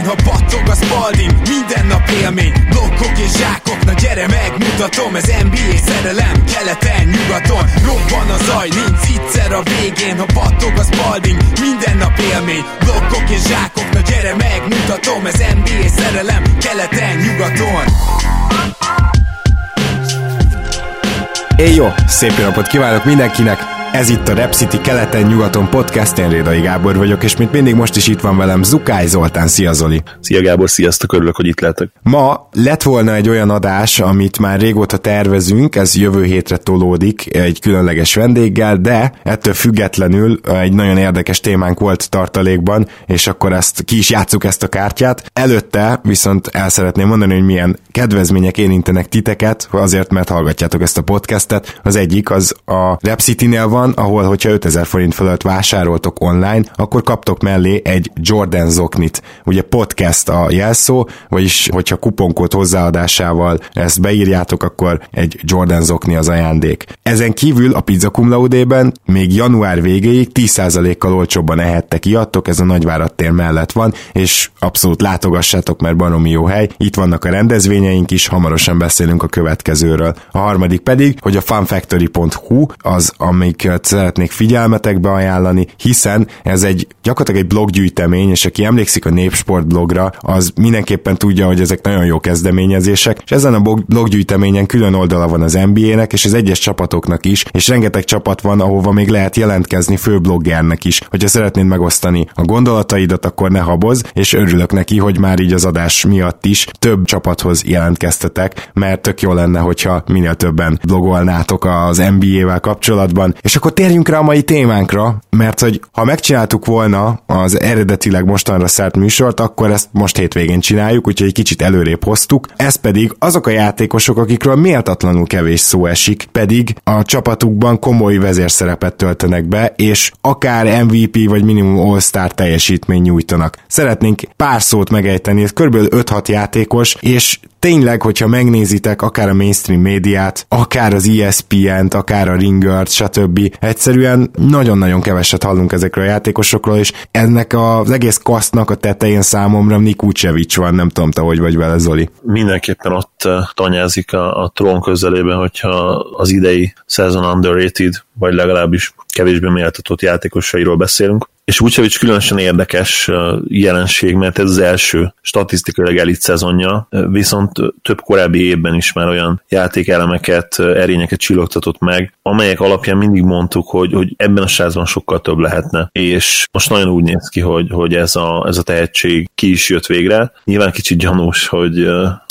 végén, ha battog a spalding Minden nap élmény, blokkok és zsákok Na gyere megmutatom, ez NBA szerelem Keleten, nyugaton, robban a zaj Nincs egyszer a végén, ha battog a spalding Minden nap élmény, blokkok és zsákok Na gyere megmutatom, ez NBA szerelem Keleten, nyugaton Éj jó! Szép napot kívánok mindenkinek! Ez itt a Rep City keleten-nyugaton podcast, én Rédai Gábor vagyok, és mint mindig most is itt van velem Zukály Zoltán. Szia Zoli! Szia Gábor, sziasztok, örülök, hogy itt lehetek. Ma lett volna egy olyan adás, amit már régóta tervezünk, ez jövő hétre tolódik egy különleges vendéggel, de ettől függetlenül egy nagyon érdekes témánk volt tartalékban, és akkor ezt ki is játsszuk ezt a kártyát. Előtte viszont el szeretném mondani, hogy milyen kedvezmények érintenek titeket, azért mert hallgatjátok ezt a podcastet. Az egyik az a Rep City-nél van, van, ahol hogyha 5000 forint fölött vásároltok online, akkor kaptok mellé egy Jordan zoknit. Ugye podcast a jelszó, vagyis hogyha kuponkód hozzáadásával ezt beírjátok, akkor egy Jordan zokni az ajándék. Ezen kívül a Pizza Cum Laude-ben még január végéig 10%-kal olcsóbban ehettek iattok, ez a Nagyvárad tér mellett van, és abszolút látogassátok, mert baromi jó hely. Itt vannak a rendezvényeink is, hamarosan beszélünk a következőről. A harmadik pedig, hogy a funfactory.hu az, amik amiket szeretnék figyelmetekbe ajánlani, hiszen ez egy gyakorlatilag egy bloggyűjtemény, és aki emlékszik a Népsport blogra, az mindenképpen tudja, hogy ezek nagyon jó kezdeményezések, és ezen a bloggyűjteményen külön oldala van az NBA-nek, és az egyes csapatoknak is, és rengeteg csapat van, ahova még lehet jelentkezni főbloggernek is. Hogyha szeretnéd megosztani a gondolataidat, akkor ne haboz, és örülök neki, hogy már így az adás miatt is több csapathoz jelentkeztetek, mert tök jó lenne, hogyha minél többen blogolnátok az NBA-vel kapcsolatban, és akkor térjünk rá a mai témánkra, mert hogy ha megcsináltuk volna az eredetileg mostanra szállt műsort, akkor ezt most hétvégén csináljuk, úgyhogy egy kicsit előrébb hoztuk. Ez pedig azok a játékosok, akikről méltatlanul kevés szó esik, pedig a csapatukban komoly vezérszerepet töltenek be, és akár MVP vagy minimum All-Star teljesítmény nyújtanak. Szeretnénk pár szót megejteni, ez kb. 5-6 játékos, és tényleg, hogyha megnézitek akár a mainstream médiát, akár az ESPN-t, akár a Ringert, stb. Egyszerűen nagyon-nagyon keveset hallunk ezekről a játékosokról, és ennek az egész kasztnak a tetején számomra Nik Vucevic van, nem tudom te, hogy vagy vele, Zoli. Mindenképpen ott eh, tanyázik a, a trón közelében, hogyha az idei szezon underrated, vagy legalábbis kevésbé méltatott játékosairól beszélünk. És Vucevic különösen érdekes jelenség, mert ez az első statisztikailag elit szezonja, viszont több korábbi évben is már olyan játékelemeket, erényeket csillogtatott meg, amelyek alapján mindig mondtuk, hogy, hogy ebben a sázban sokkal több lehetne. És most nagyon úgy néz ki, hogy, hogy ez, a, ez a tehetség ki is jött végre. Nyilván kicsit gyanús, hogy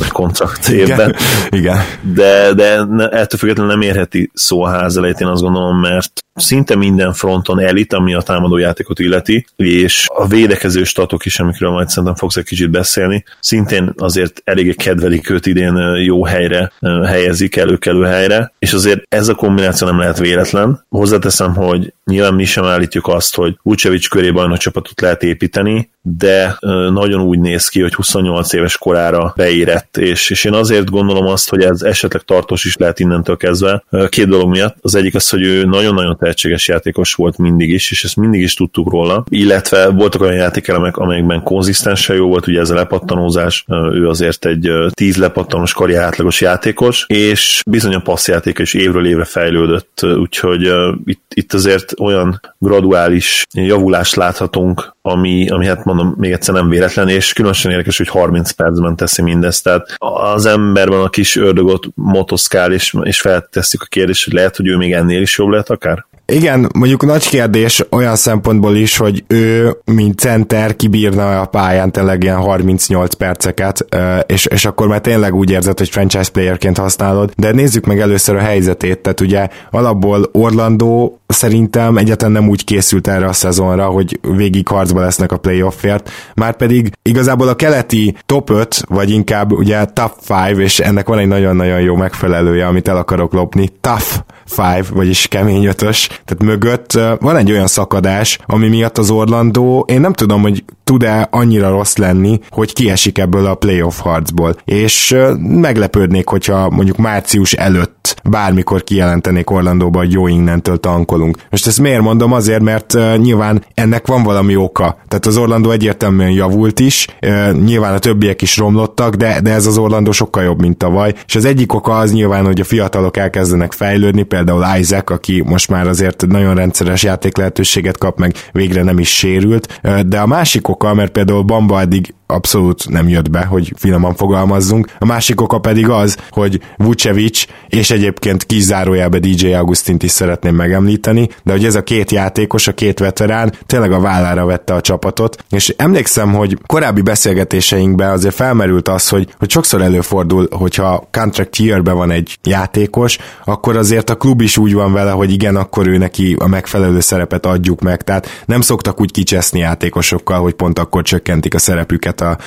kontrakt évben. Igen. De, de ettől függetlenül nem érheti szó a ház elejét, én azt gondolom, mert szinte minden fronton elit, ami a támadó játékot illeti, és a védekező statok is, amikről majd szerintem fogsz egy kicsit beszélni, szintén azért eléggé kedvelik őt idén jó helyre helyezik, előkelő helyre, és azért ez a kombináció nem lehet véletlen. Hozzáteszem, hogy nyilván mi sem állítjuk azt, hogy Vucevic körében a csapatot lehet építeni, de nagyon úgy néz ki, hogy 28 éves korára beérett, és, és én azért gondolom azt, hogy ez esetleg tartós is lehet innentől kezdve. Két dolog miatt. Az egyik az, hogy ő nagyon-nagyon tehetséges játékos volt mindig is, és ezt mindig is tudtuk róla, illetve voltak olyan játékelemek, amelyekben konzisztensen jó volt, ugye ez a lepattanózás, ő azért egy 10 lepattanós karrier átlagos játékos, és bizony a passzjáték is évről évre fejlődött, úgyhogy itt, itt azért olyan graduális javulást láthatunk, ami, ami hát mondom, még egyszer nem véletlen, és különösen érdekes, hogy 30 percben teszi mindezt, tehát az emberben a kis ördögot motoszkál, és, és feltesszük a kérdést, hogy lehet, hogy ő még ennél is jobb lehet akár? Igen, mondjuk nagy kérdés olyan szempontból is, hogy ő, mint center, kibírna a pályán tényleg ilyen 38 perceket, és, és akkor már tényleg úgy érzed, hogy franchise playerként használod, de nézzük meg először a helyzetét, tehát ugye alapból Orlando szerintem egyáltalán nem úgy készült erre a szezonra, hogy végig harcba lesznek a playoffért, már pedig igazából a keleti top 5, vagy inkább ugye top 5, és ennek van egy nagyon-nagyon jó megfelelője, amit el akarok lopni, tough 5, vagyis kemény ötös, tehát mögött van egy olyan szakadás, ami miatt az Orlandó, én nem tudom, hogy tud-e annyira rossz lenni, hogy kiesik ebből a playoff harcból. És meglepődnék, hogyha mondjuk március előtt bármikor kijelentenék Orlandóba, hogy jó innentől tankolunk. Most ezt miért mondom? Azért, mert nyilván ennek van valami oka. Tehát az Orlandó egyértelműen javult is, nyilván a többiek is romlottak, de, de ez az Orlandó sokkal jobb, mint tavaly. És az egyik oka az nyilván, hogy a fiatalok elkezdenek fejlődni, például Isaac, aki most már azért nagyon rendszeres játék lehetőséget kap, meg végre nem is sérült. De a másik oka, mert például Bamba eddig abszolút nem jött be, hogy finoman fogalmazzunk. A másik oka pedig az, hogy Vucevic és egyébként kizárójelbe DJ Augustint is szeretném megemlíteni, de hogy ez a két játékos, a két veterán tényleg a vállára vette a csapatot, és emlékszem, hogy korábbi beszélgetéseinkben azért felmerült az, hogy, hogy sokszor előfordul, hogyha contract year van egy játékos, akkor azért a klub is úgy van vele, hogy igen, akkor ő neki a megfelelő szerepet adjuk meg, tehát nem szoktak úgy kicseszni játékosokkal, hogy pont akkor csökkentik a szerepüket a,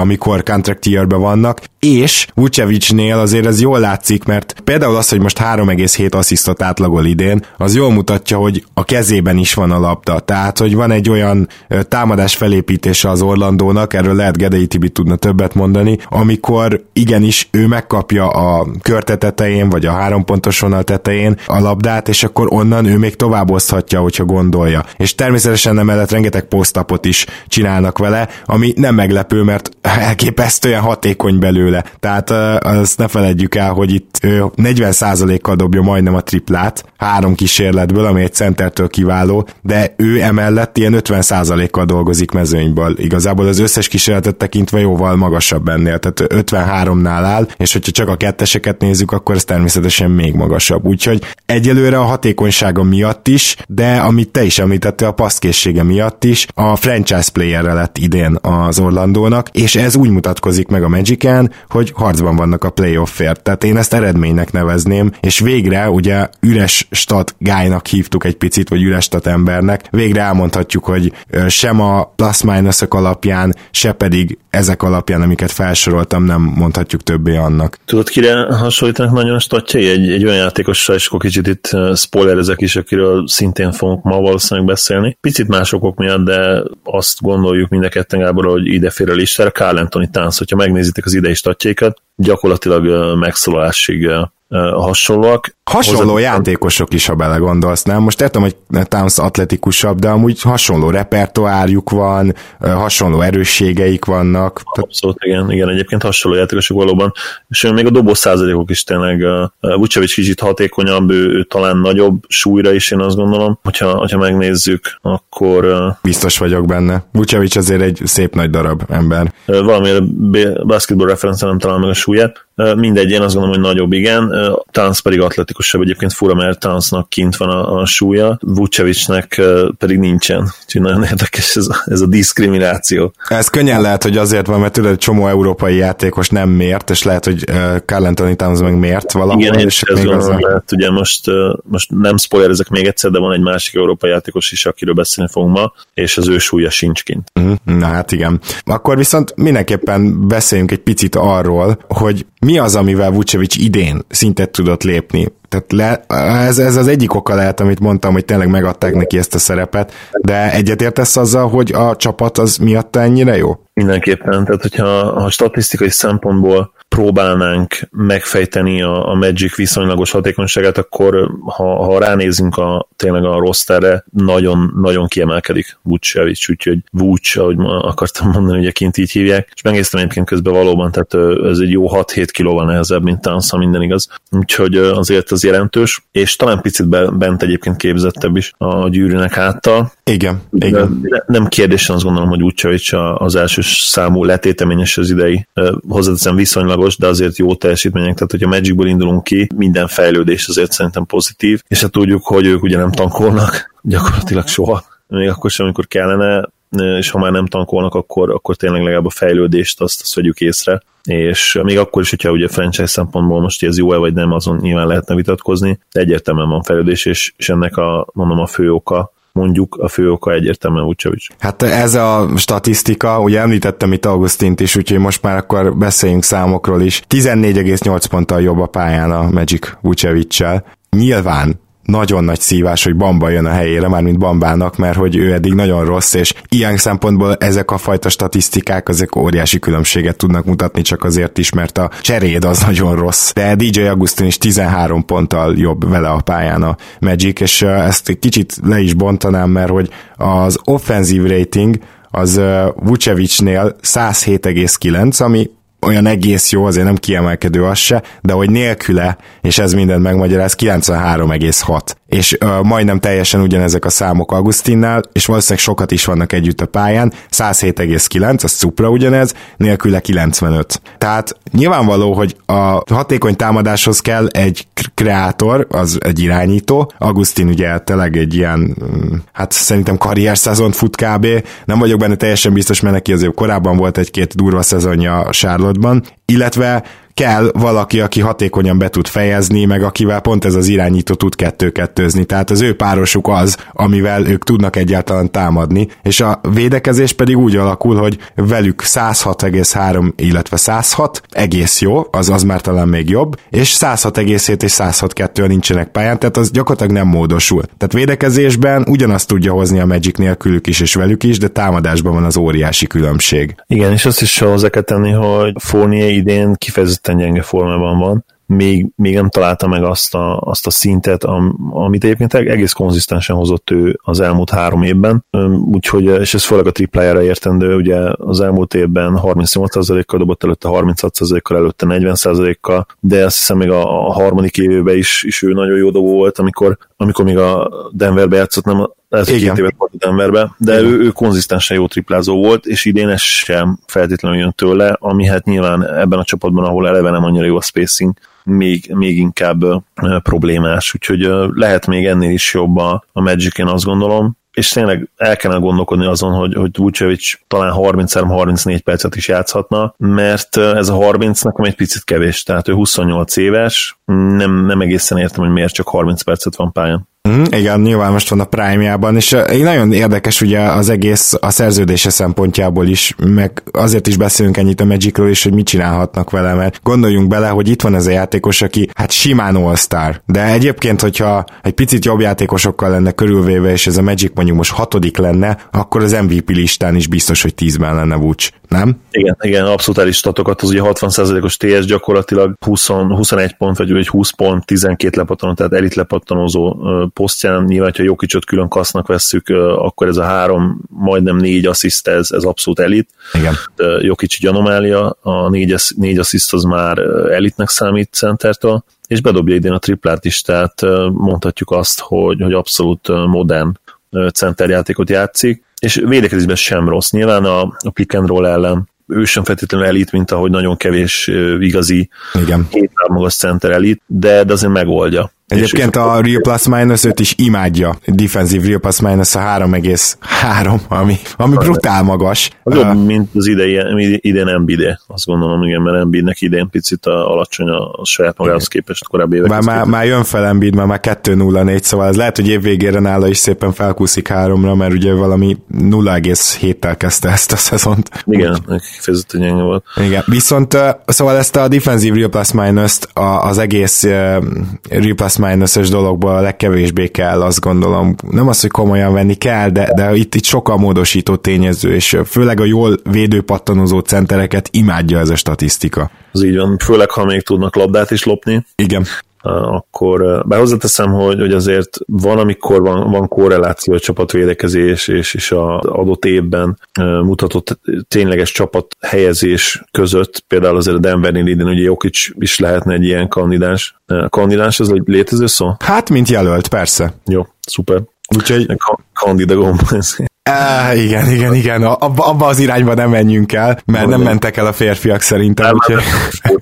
amikor contract year vannak, és Vucevicnél azért ez jól látszik, mert például az, hogy most 3,7 asszisztot átlagol idén, az jól mutatja, hogy a kezében is van a labda. Tehát, hogy van egy olyan támadás felépítése az Orlandónak, erről lehet Gedei Tibi tudna többet mondani, amikor igenis ő megkapja a körte tetején, vagy a három pontos vonal tetején a labdát, és akkor onnan ő még tovább oszthatja, hogyha gondolja. És természetesen emellett rengeteg posztapot is csinálnak vele, ami nem meglepő, mert elképesztően hatékony belőle. Tehát azt ne feledjük el, hogy itt ő 40%-kal dobja majdnem a triplát, három kísérletből, ami egy centertől kiváló, de ő emellett ilyen 50%-kal dolgozik mezőnyből. Igazából az összes kísérletet tekintve jóval magasabb ennél, tehát 53-nál áll, és hogyha csak a ketteseket nézzük, akkor ez természetesen még magasabb. Úgyhogy egyelőre a hatékonysága miatt is, de amit te is említettél, a passzkészsége miatt is, a franchise playerre lett idén az Orlandónak, és ez úgy mutatkozik meg a magic hogy harcban vannak a playoffért. Tehát én ezt eredménynek nevezném, és végre ugye üres stat gájnak hívtuk egy picit, vagy üres stat embernek, végre elmondhatjuk, hogy sem a plus minus alapján, se pedig ezek alapján, amiket felsoroltam, nem mondhatjuk többé annak. Tudod, kire hasonlítanak nagyon statjai? Egy, egy olyan játékossal, és akkor kicsit itt spoilerezek is, akiről szintén fogunk ma valószínűleg beszélni. Picit más okok miatt, de azt gondoljuk mind a ketten Gábor, hogy ide fér a listára. Carl Anthony Towns, hogyha megnézitek az idei statjaikat, gyakorlatilag megszólalásig hasonlóak. Hasonló Hozzá... játékosok is, ha belegondolsz, nem? Most értem, hogy Towns atletikusabb, de amúgy hasonló repertoárjuk van, hasonló erősségeik vannak. Abszolút, igen, igen, egyébként hasonló játékosok valóban, és még a dobó százalékok is tényleg, Vucevic kicsit hatékonyabb, ő, ő, talán nagyobb súlyra is, én azt gondolom, hogyha, hogyha megnézzük, akkor... Biztos vagyok benne. Vucevic azért egy szép nagy darab ember. Valamire basketball reference nem talál meg a súlyát, mindegy, én azt gondolom, hogy nagyobb, igen. Tánc pedig atletikusabb, egyébként fura, mert Táncnak kint van a, a súlya, Vucevicnek pedig nincsen. Úgyhogy nagyon érdekes ez a, ez a diszkrimináció. Ez könnyen lehet, hogy azért van, mert tudod, egy csomó európai játékos nem mért, és lehet, hogy Carl Anthony Towns meg mért valahol. Igen, és ez az lehet, ugye most, most nem ezek még egyszer, de van egy másik európai játékos is, akiről beszélni fogunk ma, és az ő súlya sincs kint. Uh-huh. Na hát igen. Akkor viszont mindenképpen beszéljünk egy picit arról, hogy mi az, amivel Vucevic idén szintet tudott lépni? Tehát le, ez, ez az egyik oka lehet, amit mondtam, hogy tényleg megadták neki ezt a szerepet, de egyetértesz azzal, hogy a csapat az miatta ennyire jó? Mindenképpen, tehát hogyha ha statisztikai szempontból próbálnánk megfejteni a, a Magic viszonylagos hatékonyságát, akkor ha, ha ránézünk a, tényleg a rosterre, nagyon, nagyon kiemelkedik Vucevic, úgyhogy Vuc, ahogy akartam mondani, ugye kint így hívják, és megnéztem egyébként közben valóban, tehát ez egy jó 6-7 kilóval nehezebb, mint Tánsz, minden igaz. Úgyhogy azért az jelentős, és talán picit bent egyébként képzettebb is a gyűrűnek által. Igen, igen. De nem kérdésen azt gondolom, hogy Vucevic az első számú letéteményes az idei, hozzáteszem viszonylagos, de azért jó teljesítmények, tehát hogyha Magicból indulunk ki, minden fejlődés azért szerintem pozitív, és hát tudjuk, hogy ők ugye nem tankolnak gyakorlatilag soha, még akkor sem, amikor kellene, és ha már nem tankolnak, akkor, akkor tényleg legalább a fejlődést azt, azt vegyük észre, és még akkor is, hogyha ugye franchise szempontból most ez jó-e vagy nem, azon nyilván lehetne vitatkozni, de egyértelműen van fejlődés, és, és ennek a, mondom, a fő oka mondjuk a fő oka egyértelműen Vucevic. Hát ez a statisztika, ugye említettem itt Augustint is, úgyhogy most már akkor beszéljünk számokról is. 14,8 ponttal jobb a pályán a Magic vucevic Nyilván nagyon nagy szívás, hogy Bamba jön a helyére, már mint Bambának, mert hogy ő eddig nagyon rossz, és ilyen szempontból ezek a fajta statisztikák, ezek óriási különbséget tudnak mutatni csak azért is, mert a cseréd az nagyon rossz. De DJ Augustin is 13 ponttal jobb vele a pályán a Magic, és ezt egy kicsit le is bontanám, mert hogy az offenzív rating az Vucevicnél 107,9, ami olyan egész jó, azért nem kiemelkedő az se, de hogy nélküle, és ez mindent megmagyaráz, 93,6 és uh, majdnem teljesen ugyanezek a számok Augustinnál, és valószínűleg sokat is vannak együtt a pályán, 107,9, az Supra ugyanez, nélküle 95. Tehát nyilvánvaló, hogy a hatékony támadáshoz kell egy kreátor, az egy irányító, Augustin ugye tényleg egy ilyen, mm, hát szerintem karrier szezont fut kb. Nem vagyok benne teljesen biztos, mert neki azért korábban volt egy-két durva szezonja Charlotte-ban, illetve kell valaki, aki hatékonyan be tud fejezni, meg akivel pont ez az irányító tud kettő-kettőzni. Tehát az ő párosuk az, amivel ők tudnak egyáltalán támadni, és a védekezés pedig úgy alakul, hogy velük 106,3, illetve 106, egész jó, az az már talán még jobb, és 106,7 és 106,2 nincsenek pályán, tehát az gyakorlatilag nem módosul. Tehát védekezésben ugyanazt tudja hozni a Magic nélkülük is és velük is, de támadásban van az óriási különbség. Igen, és azt is hozzá kell tenni, hogy Fournier idén kifejezetten kifejezetten gyenge formában van, még, még nem találta meg azt a, azt a szintet, am, amit egyébként egész konzisztensen hozott ő az elmúlt három évben, úgyhogy, és ez főleg a triplájára értendő, ugye az elmúlt évben 38%-kal dobott előtte 36%-kal, előtte 40%-kal, de azt hiszem még a, a harmadik évben is, is ő nagyon jó dobó volt, amikor, amikor még a Denverbe játszott, nem ez Igen. két évet volt a Denverbe, de ő, ő konzisztensen jó triplázó volt, és idén ez sem feltétlenül jön tőle, ami hát nyilván ebben a csapatban, ahol eleve nem annyira jó a spacing, még, még inkább uh, problémás, úgyhogy uh, lehet még ennél is jobb a, a Magic, én azt gondolom, és tényleg el kellene gondolkodni azon, hogy, hogy Vucevic talán 33-34 percet is játszhatna, mert ez a 30 nekem egy picit kevés, tehát ő 28 éves, nem, nem egészen értem, hogy miért csak 30 percet van pályán. Mm, igen, nyilván most van a Prime-jában, és uh, nagyon érdekes ugye az egész a szerződése szempontjából is, meg azért is beszélünk ennyit a Magicről is, hogy mit csinálhatnak vele, mert gondoljunk bele, hogy itt van ez a játékos, aki hát simán all-star, de egyébként, hogyha egy picit jobb játékosokkal lenne körülvéve, és ez a Magic mondjuk most hatodik lenne, akkor az MVP listán is biztos, hogy tízben lenne Vucs, nem? Igen, igen, abszolút el is statokat, az ugye 60%-os TS gyakorlatilag 20, 21 pont, vagy egy 20 pont, 12 lepattanó, tehát elit lepattanózó posztján, nyilván, ha Jokicsot külön kasznak vesszük, akkor ez a három, majdnem négy assziszt, ez, ez abszolút elit. Igen. Jokic egy anomália, a négy, négy assziszt az már elitnek számít centertől, és bedobja idén a triplát is, tehát mondhatjuk azt, hogy, hogy abszolút modern centerjátékot játszik, és védekezésben sem rossz. Nyilván a, a pick and roll ellen ő sem feltétlenül elit, mint ahogy nagyon kevés igazi Igen. magas center elit, de, de azért megoldja. Egyébként a Real Plus Minus 5 is imádja. Defensive Real Plus Minus a 3,3, ami, ami brutál magas. Jobb, uh, mint az idei, idén Embiid, azt gondolom, igen, mert Embiidnek idén picit a alacsony a, a saját magához képest korábbi évek. Már, már, már, jön fel Embiid, már, már 2-0-4, szóval ez lehet, hogy évvégére nála is szépen felkúszik háromra, mert ugye valami 0,7-tel kezdte ezt a szezont. Igen, kifejezetten gyenge volt. Igen, viszont szóval ezt a Defensive Real Plus Minus-t az egész Real Plus plusz-minuszos dologból a legkevésbé kell, azt gondolom. Nem az, hogy komolyan venni kell, de, de itt, itt sokkal módosító tényező, és főleg a jól védőpattanozó centereket imádja ez a statisztika. Az így van, főleg ha még tudnak labdát is lopni. Igen akkor bár hozzáteszem, hogy, hogy azért van, amikor van, van korreláció a csapatvédekezés és, és az adott évben mutatott tényleges csapat helyezés között, például azért a Denvernél idén ugye Jokic is lehetne egy ilyen kandidás. Kandidás, ez egy létező szó? Hát, mint jelölt, persze. Jó, szuper. Úgyhogy... Kandida gomb. Uh, igen, igen, igen, abba, abba az irányba nem menjünk el, mert nem mentek el a férfiak szerintem. Nem, úgyhogy...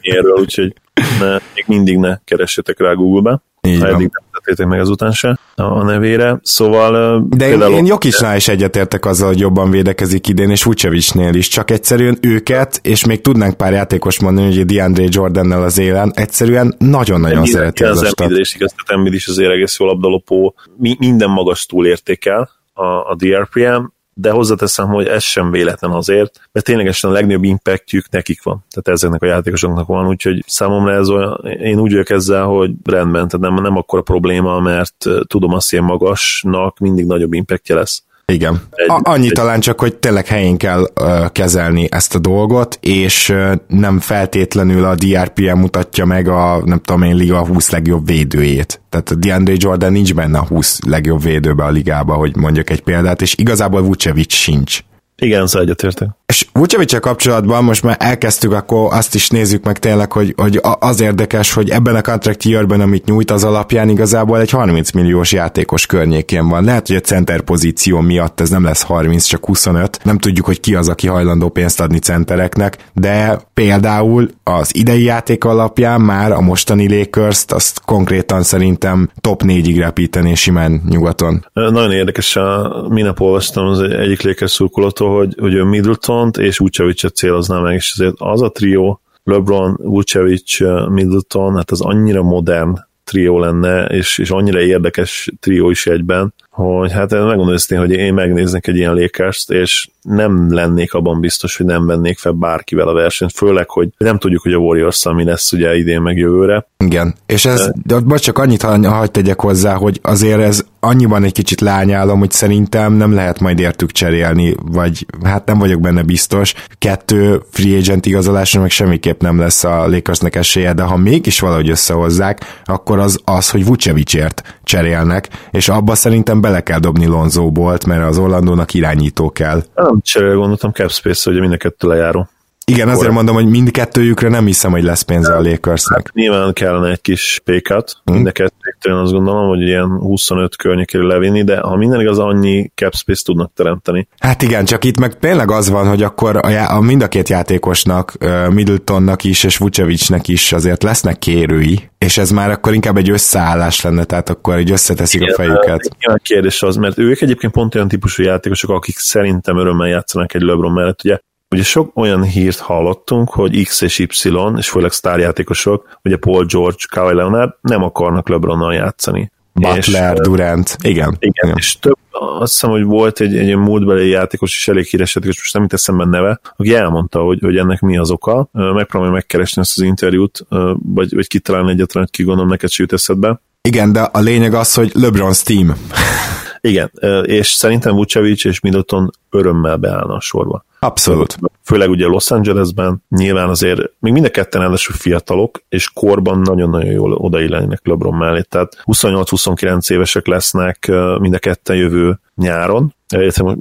erről, úgyhogy ne, még mindig ne keressetek rá Google-be. Így ha eddig nem tettétek meg azután se a nevére, szóval... De én, én Jokisnál is egyetértek azzal, hogy jobban védekezik idén, és Vucevicnél is, csak egyszerűen őket, és még tudnánk pár játékos mondani, hogy DeAndre Jordannel az élen, egyszerűen nagyon-nagyon szereti az, stat. is igaz, Embiid is azért egész jó labdalopó, mi, minden magas túl értékel a, a DRPM, de hozzáteszem, hogy ez sem véletlen azért, mert ténylegesen a legnagyobb impactjük nekik van. Tehát ezeknek a játékosoknak van, úgyhogy számomra ez olyan, én úgy vagyok ezzel, hogy rendben, tehát nem, nem akkor a probléma, mert tudom azt, hogy magasnak mindig nagyobb impactje lesz. Igen. A- annyi talán csak, hogy tényleg helyén kell uh, kezelni ezt a dolgot, és uh, nem feltétlenül a DRPM mutatja meg a, nem tudom én, liga 20 legjobb védőjét. Tehát a DeAndre Jordan nincs benne a 20 legjobb védőbe a ligába, hogy mondjak egy példát, és igazából Vucevic sincs. Igen, szóval egyetértek. És vucevic kapcsolatban most már elkezdtük, akkor azt is nézzük meg tényleg, hogy, hogy az érdekes, hogy ebben a contract yearben, amit nyújt az alapján igazából egy 30 milliós játékos környékén van. Lehet, hogy a center pozíció miatt ez nem lesz 30, csak 25. Nem tudjuk, hogy ki az, aki hajlandó pénzt adni centereknek, de például az idei játék alapján már a mostani lakers azt konkrétan szerintem top 4-ig repíteni simán nyugaton. Nagyon érdekes, a, minap olvastam az egyik Lakers szurkolótól, hogy, hogy ő Middleton Middleton-t és Vucevic-et célozná meg, és azért az a trió, LeBron, Vucevic, Middleton, hát az annyira modern trió lenne, és, és annyira érdekes trió is egyben, hogy hát megmondom őszintén, hogy én megnéznek egy ilyen lakers és nem lennék abban biztos, hogy nem vennék fel bárkivel a versenyt, főleg, hogy nem tudjuk, hogy a warriors mi lesz ugye idén meg jövőre. Igen, és ez, de most csak annyit hagyd tegyek hozzá, hogy azért ez annyiban egy kicsit lányálom, hogy szerintem nem lehet majd értük cserélni, vagy hát nem vagyok benne biztos. Kettő free agent igazolásra meg semmiképp nem lesz a Lakersnek esélye, de ha mégis valahogy összehozzák, akkor az az, hogy Vucevicért cserélnek, és abba szerintem bele kell dobni Lonzóbolt, mert az Orlandónak irányító kell. Nem cserél gondoltam Capspace, hogy mind a kettő lejáró. Igen, azért mondom, hogy mindkettőjükre nem hiszem, hogy lesz pénze a Lakersnek. Hát, nyilván kellene egy kis pékat, hmm. mind a kettőtől azt gondolom, hogy ilyen 25 környékére levinni, de ha minden igaz, annyi cap space tudnak teremteni. Hát igen, csak itt meg tényleg az van, hogy akkor a, já- a mind a két játékosnak, Middletonnak is és Vucevicnek is azért lesznek kérői, és ez már akkor inkább egy összeállás lenne, tehát akkor egy összeteszik igen, a fejüket. Igen, a kérdés az, mert ők egyébként pont olyan típusú játékosok, akik szerintem örömmel játszanak egy LeBron mellett, ugye Ugye sok olyan hírt hallottunk, hogy X és Y, és főleg sztárjátékosok, ugye Paul George, Kawhi Leonard nem akarnak LeBronnal játszani. Butler, és, Durant, igen. Igen, igen. és több, azt hiszem, hogy volt egy, egy múltbeli játékos, és elég híres játékos, most nem itt eszembe neve, aki elmondta, hogy, hogy ennek mi az oka. Megpróbálom megkeresni ezt az interjút, vagy, vagy kitalálni egyetlen, hogy ki gondolom neked se jut eszedbe. Igen, de a lényeg az, hogy LeBron's team. Igen, és szerintem Vucevic és Middleton örömmel beállna a sorba. Abszolút. Főleg ugye Los Angelesben, nyilván azért még mind a ketten ráadásul fiatalok, és korban nagyon-nagyon jól odaillenek LeBron mellé, tehát 28-29 évesek lesznek mind a ketten jövő nyáron,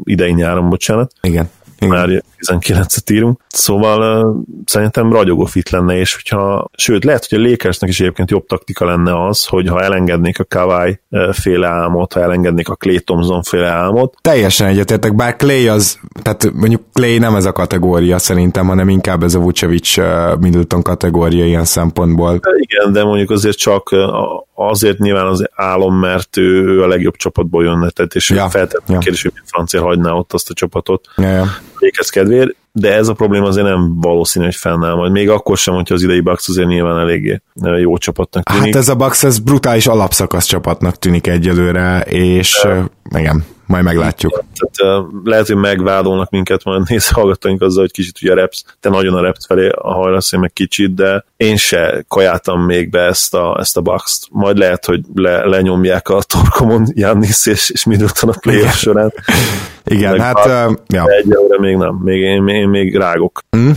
idei nyáron, bocsánat. Igen. Igen. már 19-et írunk. Szóval uh, szerintem ragyogó fit lenne, és hogyha, sőt, lehet, hogy a Lakersnek is egyébként jobb taktika lenne az, hogy ha elengednék a Kawai féle álmot, ha elengednék a Clay Thompson féle álmot. Teljesen egyetértek, bár Clay az, tehát mondjuk Clay nem ez a kategória szerintem, hanem inkább ez a Vucevic Middleton kategória ilyen szempontból. Igen, de mondjuk azért csak azért nyilván az álom, mert ő, ő a legjobb csapatból jönne, tehát és ja, feltettem ja. kérdés, hogy francia hagyná ott azt a csapatot. Ja, ja. kedvéért, de ez a probléma azért nem valószínű, hogy fennáll majd. Még akkor sem, hogyha az idei Bucks azért nyilván eléggé jó csapatnak tűnik. Hát ez a Bucks, ez brutális alapszakasz csapatnak tűnik egyelőre, és de, igen, majd meglátjuk. Tehát, lehet, hogy megvádolnak minket majd néz hallgatóink azzal, hogy kicsit ugye reps, te nagyon a reps felé a hajlasz, én meg kicsit, de én se kajáltam még be ezt a, ezt a box Majd lehet, hogy le, lenyomják a torkomon Jannis és, és Middleton a play során. Igen, meg hát... Uh, ja. Egyelőre még nem, még én, én még rágok. Mm.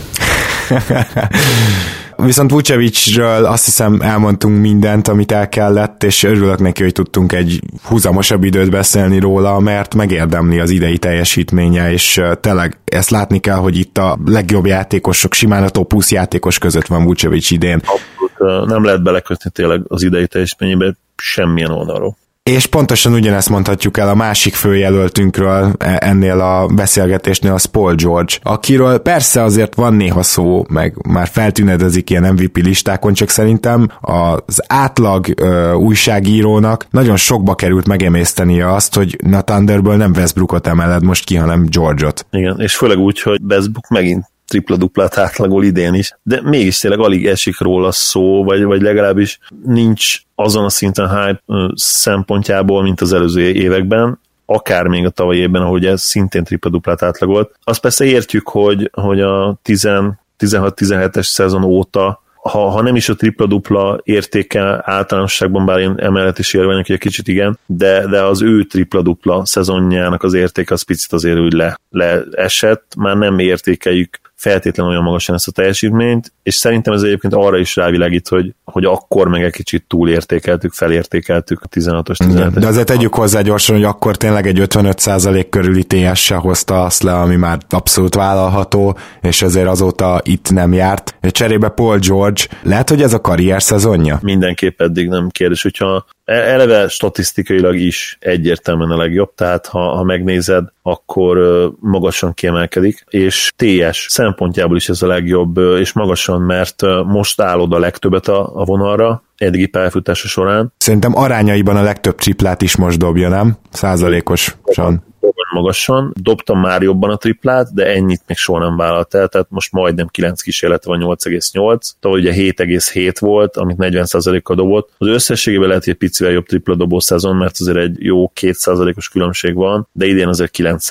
Viszont Vucevicről azt hiszem elmondtunk mindent, amit el kellett, és örülök neki, hogy tudtunk egy húzamosabb időt beszélni róla, mert megérdemli az idei teljesítménye, és tényleg ezt látni kell, hogy itt a legjobb játékosok, simán a top 20 játékos között van Vucevic idén. Abszolút, nem lehet belekötni tényleg az idei teljesítményébe semmilyen oldalról. És pontosan ugyanezt mondhatjuk el a másik főjelöltünkről e, ennél a beszélgetésnél, a Paul George, akiről persze azért van néha szó, meg már feltűnedezik ilyen MVP listákon, csak szerintem az átlag ö, újságírónak nagyon sokba került megemészteni azt, hogy na Thunderből nem Westbrookot emeled most ki, hanem George-ot. Igen, és főleg úgy, hogy Westbrook megint tripla-duplát átlagol idén is, de mégis tényleg alig esik róla szó, vagy, vagy legalábbis nincs azon a szinten hype szempontjából, mint az előző években, akár még a tavalyi évben, ahogy ez szintén tripla-duplát átlagolt. Azt persze értjük, hogy, hogy a 16-17-es szezon óta ha, ha nem is a tripla-dupla értéke általánosságban, bár én emellett is érvelnek, hogy egy kicsit igen, de, de az ő tripla-dupla szezonjának az értéke az picit azért úgy le, leesett, már nem értékeljük feltétlenül olyan magasan ezt a teljesítményt, és szerintem ez egyébként arra is rávilágít, hogy, hogy akkor meg egy kicsit túlértékeltük, felértékeltük a 16-os 17 De azért tegyük hozzá gyorsan, hogy akkor tényleg egy 55% körüli TS-se hozta azt le, ami már abszolút vállalható, és ezért azóta itt nem járt. Cserébe Paul George, lehet, hogy ez a karrier szezonja? Mindenképp eddig nem kérdés, hogyha eleve statisztikailag is egyértelműen a legjobb, tehát ha, ha megnézed, akkor magasan kiemelkedik, és TS szempontjából is ez a legjobb, és magasan, mert most állod a legtöbbet a, a vonalra, eddigi pályafutása során. Szerintem arányaiban a legtöbb triplát is most dobja, nem? Százalékosan magasan, dobtam már jobban a triplát, de ennyit még soha nem vállalt el, tehát most majdnem 9 kísérlet van 8,8, tavaly ugye 7,7 volt, amit 40%-kal dobott. Az összességében lehet, hogy egy picivel jobb tripla dobó szezon, mert azért egy jó 2%-os különbség van, de idén azért 9,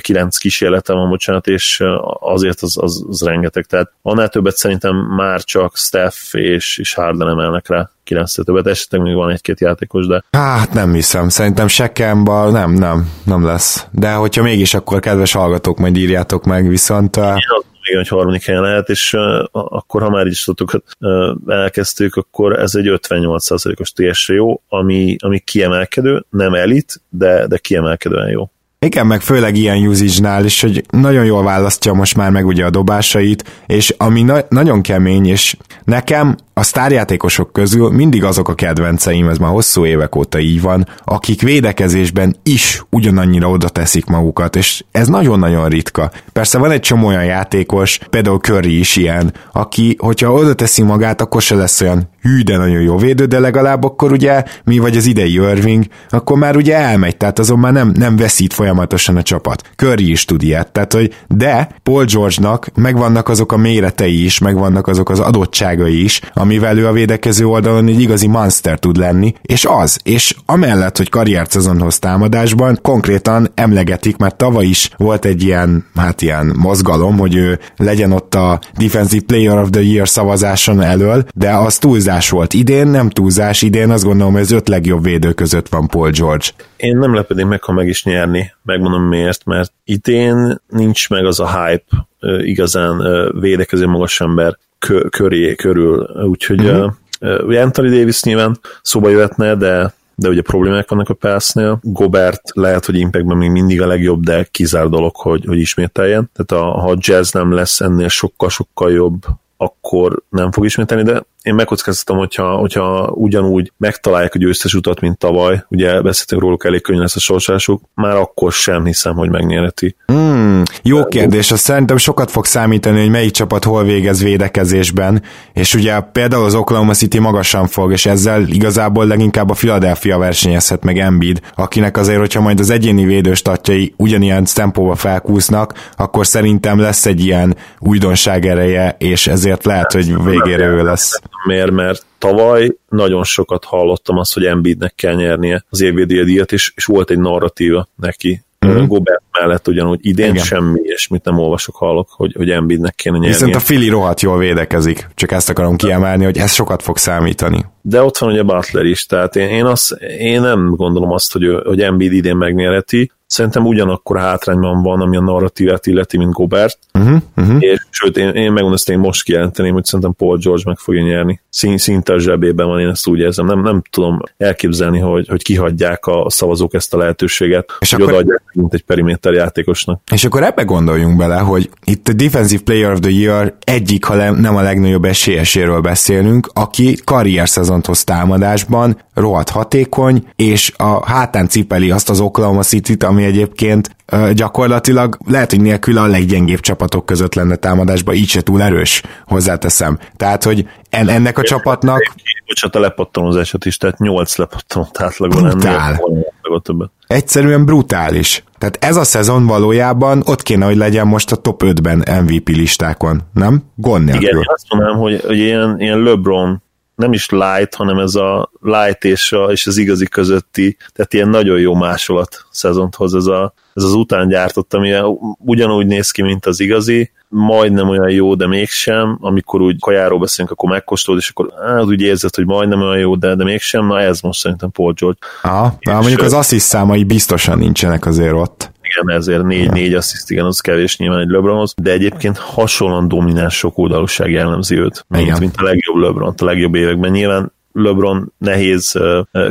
9 kísérlete van, bocsánat, és azért az, az, az rengeteg. Tehát annál többet szerintem már csak Steph és, és Harden emelnek rá. 9 többet, esetleg még van egy-két játékos, de... Hát nem hiszem, szerintem Sekemba nem, nem, nem lesz. De hogyha mégis, akkor kedves hallgatók, majd írjátok meg, viszont... Én igen, hogy harmadik helyen lehet, és uh, akkor, ha már így statokat uh, elkezdtük, akkor ez egy 58%-os TS jó, ami, ami kiemelkedő, nem elit, de, de kiemelkedően jó. Igen, meg főleg ilyen usage-nál is, hogy nagyon jól választja most már meg ugye a dobásait, és ami na- nagyon kemény, és nekem a sztárjátékosok közül mindig azok a kedvenceim, ez már hosszú évek óta így van, akik védekezésben is ugyanannyira oda teszik magukat, és ez nagyon-nagyon ritka. Persze van egy csomó olyan játékos, például Curry is ilyen, aki, hogyha oda teszi magát, akkor se lesz olyan hű, de nagyon jó védő, de legalább akkor ugye mi vagy az idei Irving, akkor már ugye elmegy, tehát azon már nem, nem veszít folyamatosan a csapat. Curry is tud ilyet, tehát hogy de Paul George-nak megvannak azok a méretei is, megvannak azok az adottságai is, amivel ő a védekező oldalon egy igazi monster tud lenni, és az, és amellett, hogy karrierszezonhoz támadásban, konkrétan emlegetik, mert tavaly is volt egy ilyen, hát ilyen mozgalom, hogy ő legyen ott a Defensive Player of the Year szavazáson elől, de az túlzás volt. Idén nem túlzás, idén azt gondolom, hogy az öt legjobb védő között van Paul George. Én nem lepednék meg, ha meg is nyerni, megmondom miért, mert idén nincs meg az a hype igazán védekező magas ember köré, körül, úgyhogy uh-huh. uh, Anthony Davis nyilván szóba jöhetne, de de ugye problémák vannak a pásznél. Gobert lehet, hogy Impactben még mindig a legjobb, de kizár dolog, hogy, hogy ismételjen. Tehát a, ha jazz nem lesz ennél sokkal-sokkal jobb, akkor nem fog ismételni, de én megkockáztatom, hogyha, hogyha ugyanúgy megtalálják a győztes utat, mint tavaly, ugye beszéltünk róluk, elég könnyű lesz a sorsásuk, már akkor sem hiszem, hogy megnyerheti. Hmm, jó kérdés, azt szerintem sokat fog számítani, hogy melyik csapat hol végez védekezésben, és ugye például az Oklahoma City magasan fog, és ezzel igazából leginkább a Philadelphia versenyezhet meg Embiid, akinek azért, hogyha majd az egyéni védőstatjai ugyanilyen tempóba felkúsznak, akkor szerintem lesz egy ilyen újdonság ereje, és ezért lehet, hogy végére ő lesz miért, mert tavaly nagyon sokat hallottam azt, hogy Embiidnek kell nyernie az évvédi díjat, és, és volt egy narratíva neki mm-hmm. Gobert mellett ugyanúgy idén Igen. semmi mit nem olvasok, hallok, hogy, hogy Embiidnek kéne nyernie. Viszont a Fili rohadt jól védekezik, csak ezt akarom kiemelni, hogy ez sokat fog számítani. De ott van ugye Butler is, tehát én, én, azt, én nem gondolom azt, hogy, hogy Embiid idén megnyerheti, szerintem ugyanakkor hátrányban van, ami a narratívát illeti, mint Gobert, uh-huh, uh-huh. és sőt, én, én megmondom, ezt én most kijelenteném, hogy szerintem Paul George meg fogja nyerni. Szín, szinte zsebében van, én ezt úgy érzem. Nem, nem tudom elképzelni, hogy, hogy kihagyják a szavazók ezt a lehetőséget, és hogy akkor, odaadják mint egy periméter játékosnak. És akkor ebbe gondoljunk bele, hogy itt a Defensive Player of the Year egyik, ha nem a legnagyobb esélyeséről beszélünk, aki karrier szezont hoz támadásban, rohadt hatékony, és a hátán cipeli azt az Oklahoma City-t, ami egyébként gyakorlatilag lehet, hogy nélkül a leggyengébb csapatok között lenne támadásban, így se túl erős, hozzáteszem. Tehát, hogy en, ennek a csapatnak... Bocsánat, a lepattanózásot is, tehát 8 lepattanót átlagon Brutál. Egyszerűen brutális. Tehát ez a szezon valójában ott kéne, hogy legyen most a top 5-ben MVP listákon, nem? Gond Igen, én azt mondanám, hogy, hogy ilyen, ilyen LeBron nem is light, hanem ez a light és, a, és az igazi közötti, tehát ilyen nagyon jó másolat szezont hoz ez, a, ez az után gyártott, ami ugyanúgy néz ki, mint az igazi, majdnem olyan jó, de mégsem, amikor úgy kajáról beszélünk, akkor megkóstolod, és akkor hát, úgy érzed, hogy majdnem olyan jó, de, de mégsem, na ez most szerintem Paul George. Aha, és mondjuk az assziszt számai biztosan nincsenek azért ott igen, ezért négy, ja. négy assziszt, igen, az kevés nyilván egy LeBronhoz, de egyébként hasonlóan domináns sok oldalúság jellemzi őt, mint, mint a legjobb LeBron, a legjobb években. Nyilván LeBron nehéz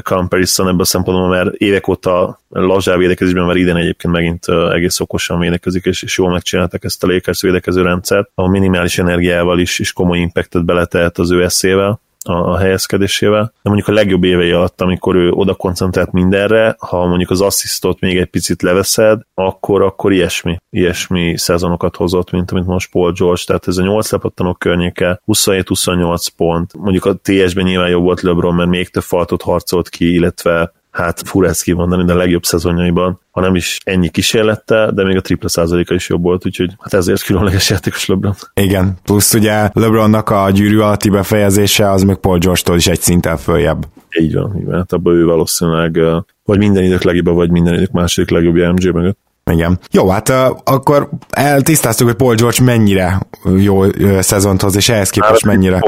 comparison ebben a szempontból, mert évek óta lazsá védekezésben, mert idén egyébként megint egész okosan védekezik, és, és jól megcsináltak ezt a Lakers védekező rendszert, a minimális energiával is, is komoly impactet beletelt az ő eszével a, a helyezkedésével, de mondjuk a legjobb évei alatt, amikor ő oda koncentrált mindenre, ha mondjuk az asszisztot még egy picit leveszed, akkor, akkor ilyesmi, ilyesmi szezonokat hozott, mint amit most Paul George, tehát ez a 8 lepattanok környéke, 27-28 pont, mondjuk a TS-ben nyilván jobb volt LeBron, mert még több faltot harcolt ki, illetve hát fura ezt kimondani, de a legjobb szezonjaiban, ha nem is ennyi kísérlette, de még a tripla százaléka is jobb volt, úgyhogy hát ezért különleges játékos LeBron. Igen, plusz ugye LeBronnak a gyűrű alatti befejezése az még Paul George-tól is egy szinten följebb. Így van, így van. Hát abban ő valószínűleg vagy minden idők legjobb, vagy minden idők második legjobb MJ mögött. Igen. Jó, hát uh, akkor eltisztáztuk, hogy Paul George mennyire jó uh, szezont hoz, és ehhez képest hát, mennyire...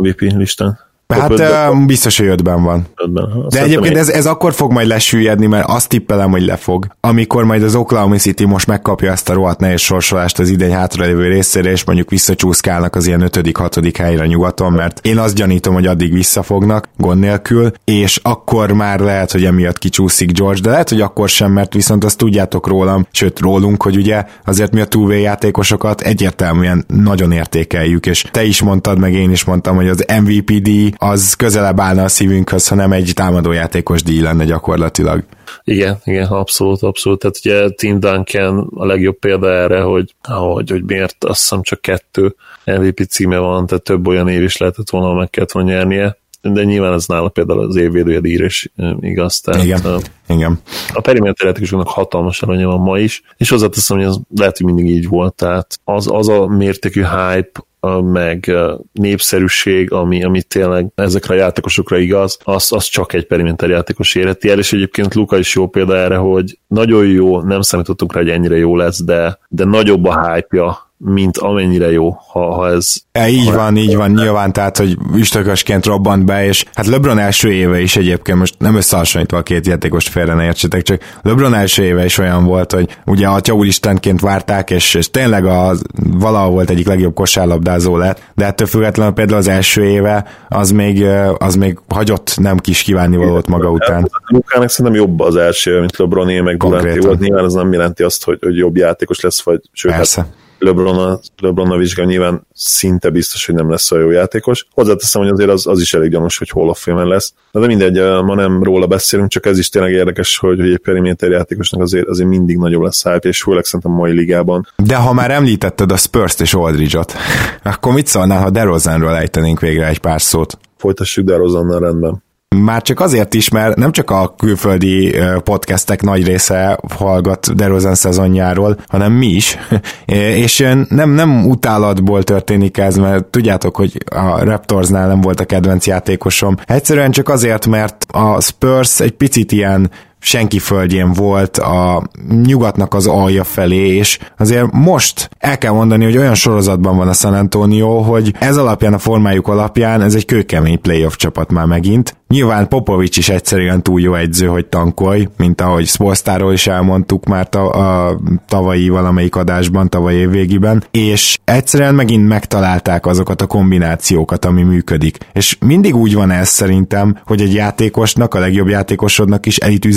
MVP listán. Hát ötben. biztos, hogy ötben van. Ötben. De egyébként ez, ez akkor fog majd lesüllyedni, mert azt tippelem, hogy lefog. Amikor majd az Oklahoma City most megkapja ezt a rohadt nehéz sorsolást az idény hátralévő részére, és mondjuk visszacsúszkálnak az ilyen 5.-6. helyre nyugaton, mert én azt gyanítom, hogy addig visszafognak, gond nélkül, és akkor már lehet, hogy emiatt kicsúszik George, de lehet, hogy akkor sem, mert viszont azt tudjátok rólam, sőt rólunk, hogy ugye azért mi a 2 játékosokat egyértelműen nagyon értékeljük, és te is mondtad, meg én is mondtam, hogy az MVPD az közelebb állna a szívünkhöz, ha nem egy támadójátékos díj lenne gyakorlatilag. Igen, igen, abszolút, abszolút. Tehát ugye Tim Duncan a legjobb példa erre, hogy, hogy, hogy miért azt hiszem csak kettő MVP címe van, tehát több olyan év is lehetett volna, meg kellett volna nyernie de nyilván ez nála például az évvédője díj is igaz. Tehát, igen, a, igen. A periméter játékosoknak hatalmas előnye van ma is, és hozzáteszem, hogy az lehet, hogy mindig így volt, tehát az, az a mértékű hype, meg népszerűség, ami, ami tényleg ezekre a játékosokra igaz, az, az csak egy periméter játékos érheti el, és egyébként Luka is jó példa erre, hogy nagyon jó, nem számítottunk rá, hogy ennyire jó lesz, de, de nagyobb a hype mint amennyire jó, ha, ha ez... E, így ha van, így van, nyilván, tehát, hogy üstökösként robbant be, és hát LeBron első éve is egyébként, most nem összehasonlítva a két játékost félre ne értsetek, csak LeBron első éve is olyan volt, hogy ugye a úristenként várták, és, és tényleg a, valahol volt egyik legjobb kosárlabdázó lett, de ettől függetlenül például az első éve az még, az még hagyott nem kis kívánni valót maga után. Lukának szerintem jobb az első, mint LeBroné, meg Duranté volt. Nyilván ez nem jelenti azt, hogy, hogy jobb játékos lesz, vagy sőt, Persze. Hát LeBron-a, LeBron vizsga nyilván szinte biztos, hogy nem lesz olyan jó játékos. Hozzáteszem, hogy azért az, az is elég gyanús, hogy hol a filmen lesz. De, de mindegy, ma nem róla beszélünk, csak ez is tényleg érdekes, hogy, hogy egy periméter játékosnak azért, azért mindig nagyobb lesz hype, és főleg szerintem a mai ligában. De ha már említetted a Spurs-t és Aldridge-ot, akkor mit szólnál, ha DeRozanról ejtenénk végre egy pár szót? Folytassuk DeRozannal rendben. Már csak azért is, mert nem csak a külföldi podcastek nagy része hallgat DeRozan szezonjáról, hanem mi is. És nem, nem utálatból történik ez, mert tudjátok, hogy a Raptorsnál nem volt a kedvenc játékosom. Egyszerűen csak azért, mert a Spurs egy picit ilyen senki földjén volt a nyugatnak az alja felé, és azért most el kell mondani, hogy olyan sorozatban van a San Antonio, hogy ez alapján, a formájuk alapján ez egy kőkemény playoff csapat már megint. Nyilván Popovics is egyszerűen túl jó egyző, hogy tankolj, mint ahogy Spolstáról is elmondtuk már ta, a tavalyi valamelyik adásban, tavaly évvégiben, és egyszerűen megint megtalálták azokat a kombinációkat, ami működik. És mindig úgy van ez szerintem, hogy egy játékosnak, a legjobb játékosodnak is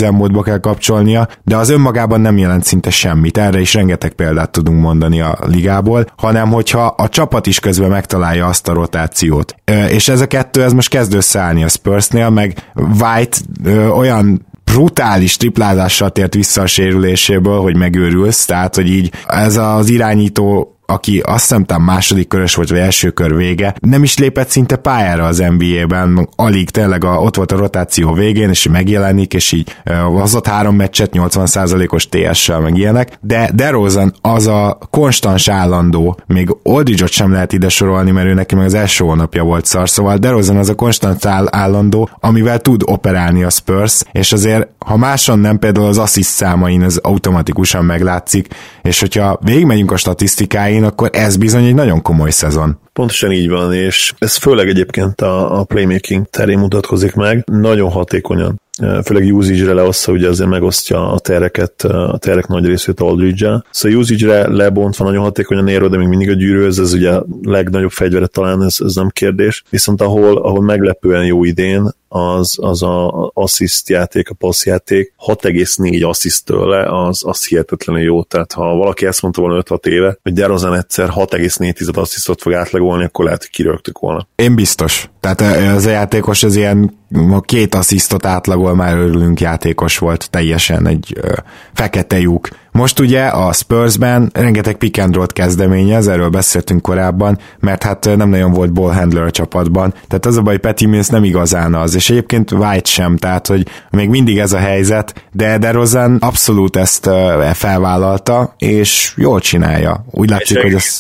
elitüzemmódba kell kapcsolnia, de az önmagában nem jelent szinte semmit. Erre is rengeteg példát tudunk mondani a ligából, hanem hogyha a csapat is közben megtalálja azt a rotációt. És ez a kettő, ez most kezd összeállni a Spursnél, meg White olyan brutális triplázással tért vissza a sérüléséből, hogy megőrülsz, tehát hogy így ez az irányító aki azt hiszem második körös volt, vagy első kör vége, nem is lépett szinte pályára az NBA-ben, alig tényleg a, ott volt a rotáció végén, és megjelenik, és így hozott három meccset, 80%-os TS-sel, meg ilyenek, de DeRozan az a konstans állandó, még Aldridge-ot sem lehet ide sorolni, mert ő neki meg az első hónapja volt szar, szóval DeRozan az a konstans állandó, amivel tud operálni a Spurs, és azért, ha máson nem, például az assist számain ez automatikusan meglátszik, és hogyha végigmegyünk a statisztikáin, akkor ez bizony egy nagyon komoly szezon. Pontosan így van, és ez főleg egyébként a, a playmaking terén mutatkozik meg, nagyon hatékonyan főleg usage-re leosztja, ugye azért megosztja a tereket, a terek nagy részét Aldridge-el. Szóval usage-re lebontva nagyon hatékonyan ér, de még mindig a gyűrű, ez, ez ugye a legnagyobb fegyvere talán, ez, ez nem kérdés. Viszont ahol, ahol meglepően jó idén, az, az a assist játék, a passz játék, 6,4 assziszt tőle, az, az hihetetlenül jó. Tehát ha valaki ezt mondta volna 5-6 éve, hogy DeRozan egyszer 6,4 asszisztot fog átlagolni, akkor lehet, hogy kirögtük volna. Én biztos. Tehát az a játékos az ilyen két asszisztot átlagol, már örülünk játékos volt, teljesen egy ö, fekete lyuk. Most ugye a Spursben rengeteg pick and roll kezdeményez, erről beszéltünk korábban, mert hát nem nagyon volt ball handler a csapatban, tehát az a baj, Petty Mills nem igazán az, és egyébként White sem, tehát hogy még mindig ez a helyzet, de DeRozan abszolút ezt felvállalta, és jól csinálja. Úgy látszik, hogy ez...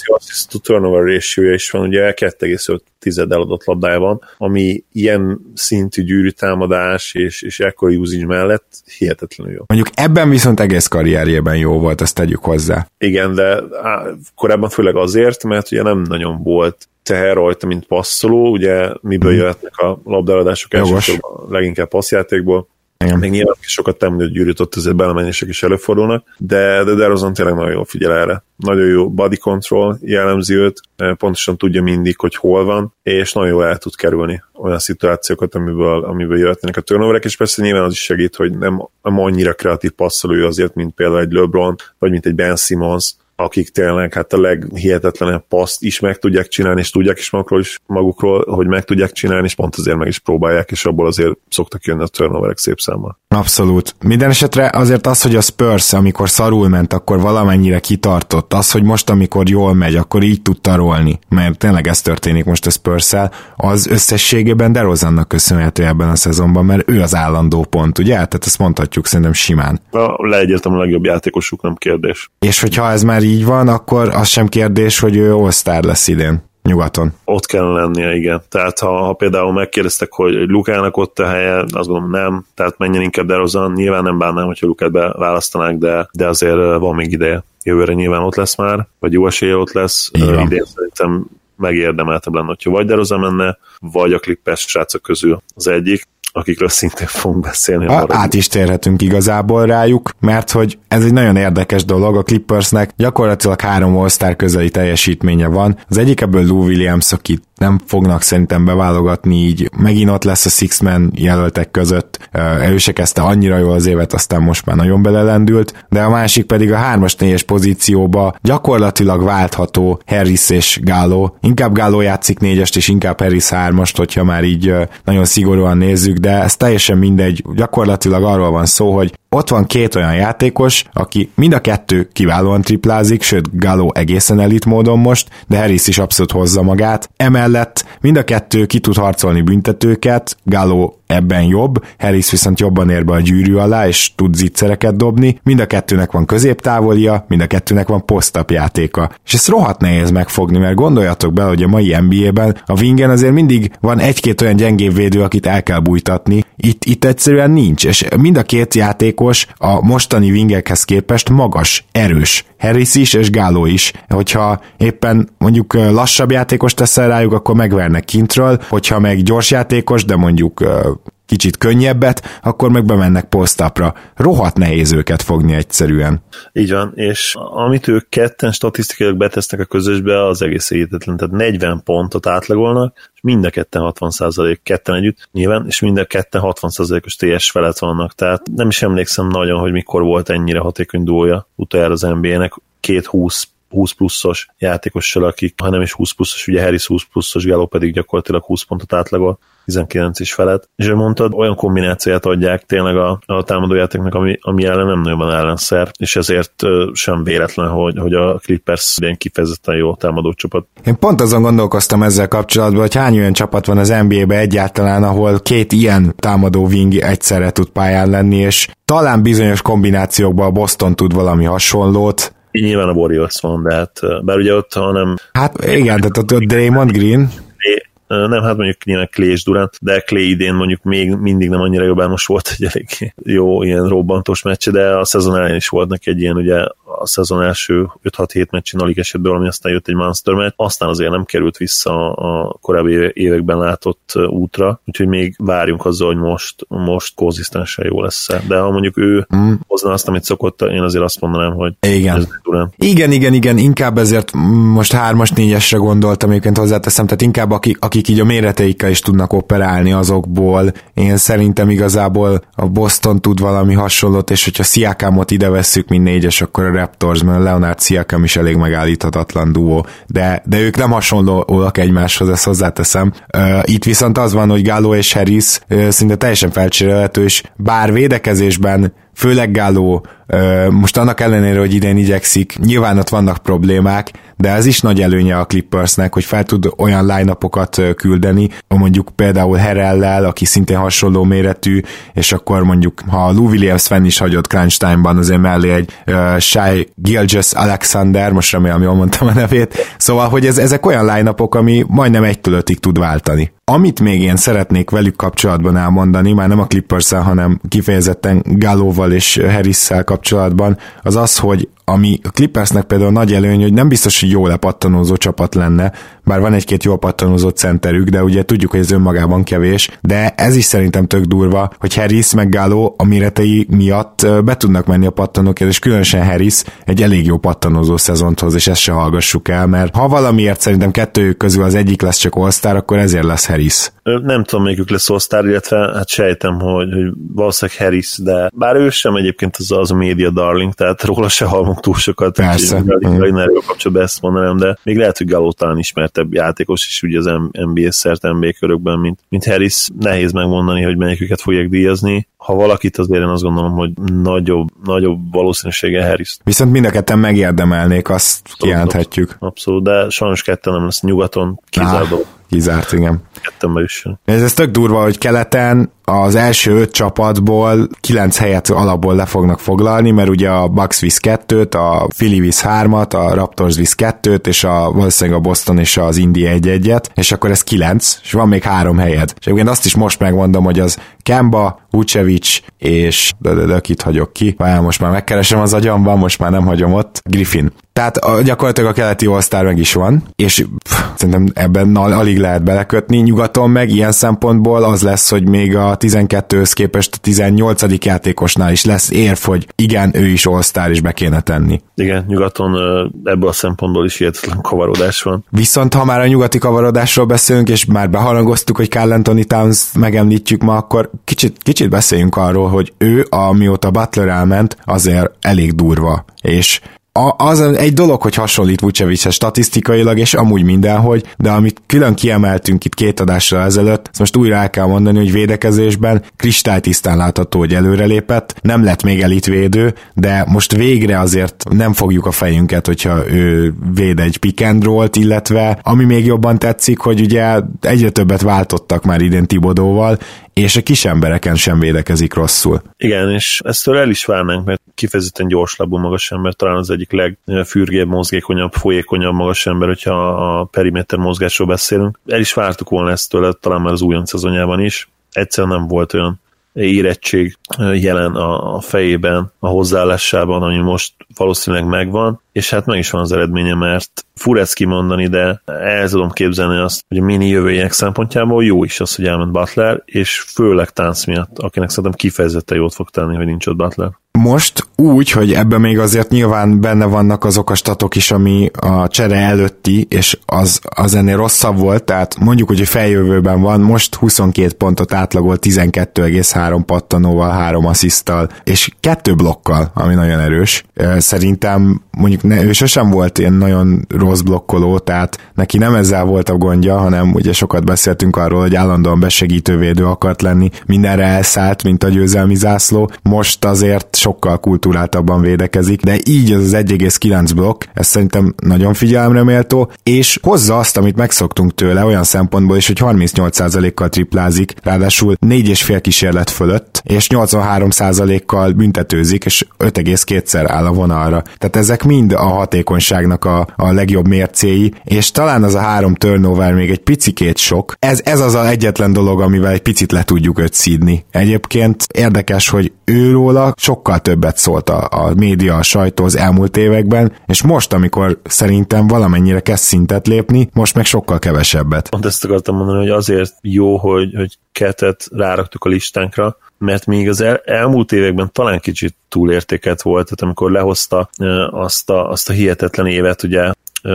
A turnover ratio is van, ugye 2,5 tized eladott labdájában, ami ilyen szintű gyűrű támadás és, és ekkori usage mellett hihetetlenül jó. Mondjuk ebben viszont egész karrierjében jó volt, ezt tegyük hozzá. Igen, de á, korábban főleg azért, mert ugye nem nagyon volt teher rajta, mint passzoló, ugye miből hmm. jöhetnek a labdaladások elsősorban leginkább passzjátékból, igen. Még nyilván sokat nem hogy gyűrűt ott azért belemenések is előfordulnak, de, de DeRozan tényleg nagyon jól figyel erre. Nagyon jó body control jellemzi őt, pontosan tudja mindig, hogy hol van, és nagyon jól el tud kerülni olyan szituációkat, amiből, amiből jöhetnek a turnoverek, és persze nyilván az is segít, hogy nem, nem annyira kreatív passzolója azért, mint például egy LeBron, vagy mint egy Ben Simmons, akik tényleg hát a leghihetetlenebb paszt is meg tudják csinálni, és tudják is magukról, is magukról, hogy meg tudják csinálni, és pont azért meg is próbálják, és abból azért szoktak jönni a turnoverek szép számmal. Abszolút. Minden esetre azért az, hogy a Spurs, amikor szarul ment, akkor valamennyire kitartott. Az, hogy most, amikor jól megy, akkor így tud tarolni, mert tényleg ez történik most a spurs az összességében DeRozannak köszönhető ebben a szezonban, mert ő az állandó pont, ugye? Tehát ezt mondhatjuk szerintem simán. A leegyértem a legjobb játékosuk, nem kérdés. És hogyha ez már így van, akkor az sem kérdés, hogy ő all lesz idén nyugaton. Ott kell lennie, igen. Tehát ha, ha például megkérdeztek, hogy Lukának ott a helye, azt gondolom nem, tehát menjen inkább DeRozan, nyilván nem bánnám, hogyha Lukát beválasztanák, de, de azért van még ideje. Jövőre nyilván ott lesz már, vagy jó esélye ott lesz. Igen. Idén szerintem megérdemeltebb lenne, hogyha vagy DeRozan menne, vagy a Clippers srácok közül az egyik akikről szintén fogunk beszélni. A, át is térhetünk igazából rájuk, mert hogy ez egy nagyon érdekes dolog, a Clippersnek gyakorlatilag három all közeli teljesítménye van. Az egyik ebből Lou Williams, akit nem fognak szerintem beválogatni, így megint ott lesz a Six-Man jelöltek között. Ő se kezdte annyira jól az évet, aztán most már nagyon belelendült, de a másik pedig a 3-as 4 pozícióba gyakorlatilag váltható Harris és Gáló. Inkább Gáló játszik négyest, és inkább Harris 3-ast, hogyha már így nagyon szigorúan nézzük, de ez teljesen mindegy. Gyakorlatilag arról van szó, hogy ott van két olyan játékos, aki mind a kettő kiválóan triplázik, sőt Galo egészen elit módon most, de Harris is abszolút hozza magát. Emellett mind a kettő ki tud harcolni büntetőket, Galo ebben jobb, Harris viszont jobban ér be a gyűrű alá, és tud zicsereket dobni, mind a kettőnek van középtávolia, mind a kettőnek van posztap játéka. És ezt rohadt nehéz megfogni, mert gondoljatok bele, hogy a mai NBA-ben a wingen azért mindig van egy-két olyan gyengébb védő, akit el kell bújtatni, itt, itt egyszerűen nincs, és mind a két játékos a mostani wingekhez képest magas, erős. Harris is és Gáló is. Hogyha éppen mondjuk lassabb játékos teszel rájuk, akkor megvernek kintről, hogyha meg gyors játékos, de mondjuk kicsit könnyebbet, akkor meg bemennek posztapra. Rohadt nehéz őket fogni egyszerűen. Így van, és amit ők ketten statisztikailag betesznek a közösbe, az egész hihetetlen. Tehát 40 pontot átlagolnak, és mind a ketten 60 százalék, ketten együtt nyilván, és mind a ketten 60 százalékos TS felett vannak. Tehát nem is emlékszem nagyon, hogy mikor volt ennyire hatékony dúlja utoljára az NBA-nek. Két 20 20 pluszos játékossal, akik, ha nem is 20 pluszos, ugye Harris 20 pluszos, Galo pedig gyakorlatilag 20 pontot átlagol 19 is felett. És ő mondtad, olyan kombinációt adják tényleg a, a támadójátéknak, ami, ami ellen nem nagyon van ellenszer, és ezért sem véletlen, hogy, hogy a Clippers ilyen kifejezetten jó támadó csapat. Én pont azon gondolkoztam ezzel kapcsolatban, hogy hány olyan csapat van az NBA-be egyáltalán, ahol két ilyen támadó wing egyszerre tud pályán lenni, és talán bizonyos kombinációkban a Boston tud valami hasonlót, Nyilván a Warriors van, de hát, bár ugye ott, hanem... Hát igen, tehát ott Draymond Green, nem, hát mondjuk nyilván Clay és Durant, de Clay idén mondjuk még mindig nem annyira bár most volt egy elég jó ilyen robbantós meccs, de a szezon elején is volt neki egy ilyen ugye a szezon első 5-6-7 meccsin alig esetből, ami aztán jött egy Monster meccs, aztán azért nem került vissza a korábbi években látott útra, úgyhogy még várjunk azzal, hogy most, most konzisztensen jó lesz. De ha mondjuk ő mm. hozna azt, amit szokott, én azért azt mondanám, hogy igen. Ez igen, igen, igen, inkább ezért most hármas, négyesre gondoltam, egyébként hozzáteszem, tehát inkább akik, akik így a méreteikkel is tudnak operálni azokból. Én szerintem igazából a Boston tud valami hasonlót, és hogyha Sziakámot ide vesszük, mint négyes, akkor a Raptors, mert Leonard Siakam is elég megállíthatatlan duó, de, de ők nem hasonlóak egymáshoz, ezt hozzáteszem. Itt viszont az van, hogy Gallo és Harris szinte teljesen felcserélhető, és bár védekezésben főleg Gáló, most annak ellenére, hogy idén igyekszik, nyilván ott vannak problémák, de ez is nagy előnye a Clippersnek, hogy fel tud olyan line küldeni, mondjuk például Herellel, aki szintén hasonló méretű, és akkor mondjuk, ha Lou Williams fenn is hagyott crunch time-ban, azért mellé egy uh, Shai Gilgis Alexander, most remélem jól mondtam a nevét, szóval, hogy ez, ezek olyan line ami majdnem egytől ötig tud váltani. Amit még én szeretnék velük kapcsolatban elmondani, már nem a clippers hanem kifejezetten Gallóval és harris kapcsolatban, az az, hogy ami a Clippersnek például nagy előny, hogy nem biztos, hogy jó lepattanózó csapat lenne, bár van egy-két jó pattanózott centerük, de ugye tudjuk, hogy ez önmagában kevés, de ez is szerintem tök durva, hogy Harris meg Galo a méretei miatt be tudnak menni a pattanókért, és különösen Harris egy elég jó pattanózó szezont hoz, és ezt se hallgassuk el, mert ha valamiért szerintem kettőjük közül az egyik lesz csak all akkor ezért lesz Harris. Nem tudom, melyikük lesz all illetve hát sejtem, hogy, hogy valószínűleg Harris, de bár ő sem egyébként az, az a média darling, tehát róla se hallunk túl sokat, Persze. úgyhogy mm. kapcsolatban ezt mondanám, de még lehet, hogy Galo talán ismert ismertebb játékos is ugye az NBA szert NBA körökben, mint, mint Harris. Nehéz megmondani, hogy melyiküket fogják díjazni. Ha valakit, azért én azt gondolom, hogy nagyobb, nagyobb valószínűsége Harris. Viszont mind a ketten megérdemelnék, azt abszolút, kijelenthetjük. Abszolút, de sajnos ketten nem lesz nyugaton, kizárt. Kizárt, igen. Kettemben is. Ez, ez tök durva, hogy keleten az első öt csapatból kilenc helyet alapból le fognak foglalni, mert ugye a Bucks visz kettőt, a Philly visz hármat, a Raptors visz kettőt, és a, valószínűleg a Boston és az India egy-egyet, és akkor ez kilenc, és van még három helyed. És egyébként azt is most megmondom, hogy az Kemba, Vucevic és de, de, de kit hagyok ki. Várjál, most már megkeresem az agyamban, most már nem hagyom ott. Griffin. Tehát a, gyakorlatilag a keleti all meg is van, és pff, szerintem ebben alig lehet belekötni. Nyugaton meg ilyen szempontból az lesz, hogy még a 12-höz képest a 18. játékosnál is lesz érv, hogy igen, ő is all is be kéne tenni. Igen, nyugaton ebből a szempontból is hihetetlen kavarodás van. Viszont ha már a nyugati kavarodásról beszélünk, és már beharangoztuk, hogy Carl Anthony Towns megemlítjük ma, akkor kicsit, kicsit beszéljünk arról, hogy ő, amióta Butler elment, azért elég durva. És az egy dolog, hogy hasonlít Vucevichez statisztikailag, és amúgy mindenhogy, de amit külön kiemeltünk itt két adásra ezelőtt, ezt most újra el kell mondani, hogy védekezésben kristálytisztán látható, hogy előrelépett, nem lett még elitvédő, de most végre azért nem fogjuk a fejünket, hogyha ő véd egy pick and roll-t, illetve ami még jobban tetszik, hogy ugye egyre többet váltottak már idén Tibodóval, és a kis embereken sem védekezik rosszul. Igen, és ezt el is várnánk, mert kifejezetten gyors lábú magas ember, talán az egyik legfürgébb, mozgékonyabb, folyékonyabb magas ember, hogyha a periméter mozgásról beszélünk. El is vártuk volna ezt tőle, talán már az újonc szezonjában is. Egyszerűen nem volt olyan érettség jelen a, fejében, a hozzáállásában, ami most valószínűleg megvan, és hát meg is van az eredménye, mert furec kimondani, de el tudom képzelni azt, hogy a mini jövőjének szempontjából jó is az, hogy elment Butler, és főleg tánc miatt, akinek szerintem kifejezetten jót fog tenni, hogy nincs ott Butler. Most úgy, hogy ebben még azért nyilván benne vannak azok a statok is, ami a csere előtti, és az, az ennél rosszabb volt, tehát mondjuk, hogy feljövőben van, most 22 pontot átlagol 12,3 pattanóval, 3 asszisztal, és kettő blokkal, ami nagyon erős. Szerintem mondjuk ne, ő sosem volt ilyen nagyon rossz blokkoló, tehát neki nem ezzel volt a gondja, hanem ugye sokat beszéltünk arról, hogy állandóan besegítővédő akart lenni, mindenre elszállt, mint a győzelmi zászló. Most azért sokkal kulturáltabban védekezik, de így az az 1,9 blokk, ez szerintem nagyon figyelemre méltó, és hozza azt, amit megszoktunk tőle olyan szempontból is, hogy 38%-kal triplázik, ráadásul 4,5 kísérlet fölött, és 83%-kal büntetőzik, és 5,2-szer áll a vonalra. Tehát ezek mind a hatékonyságnak a, a legjobb mércéi, és talán az a három turnover még egy picikét sok. Ez, ez az a egyetlen dolog, amivel egy picit le tudjuk őt szídni. Egyébként érdekes, hogy őróla sokkal többet szólt a, a média, a sajtó az elmúlt években, és most, amikor szerintem valamennyire kezd szintet lépni, most meg sokkal kevesebbet. Pont ezt akartam mondani, hogy azért jó, hogy, hogy ketet ráraktuk a listánkra, mert még az el, elmúlt években talán kicsit túlértéket volt, tehát amikor lehozta azt a, azt a hihetetlen évet, ugye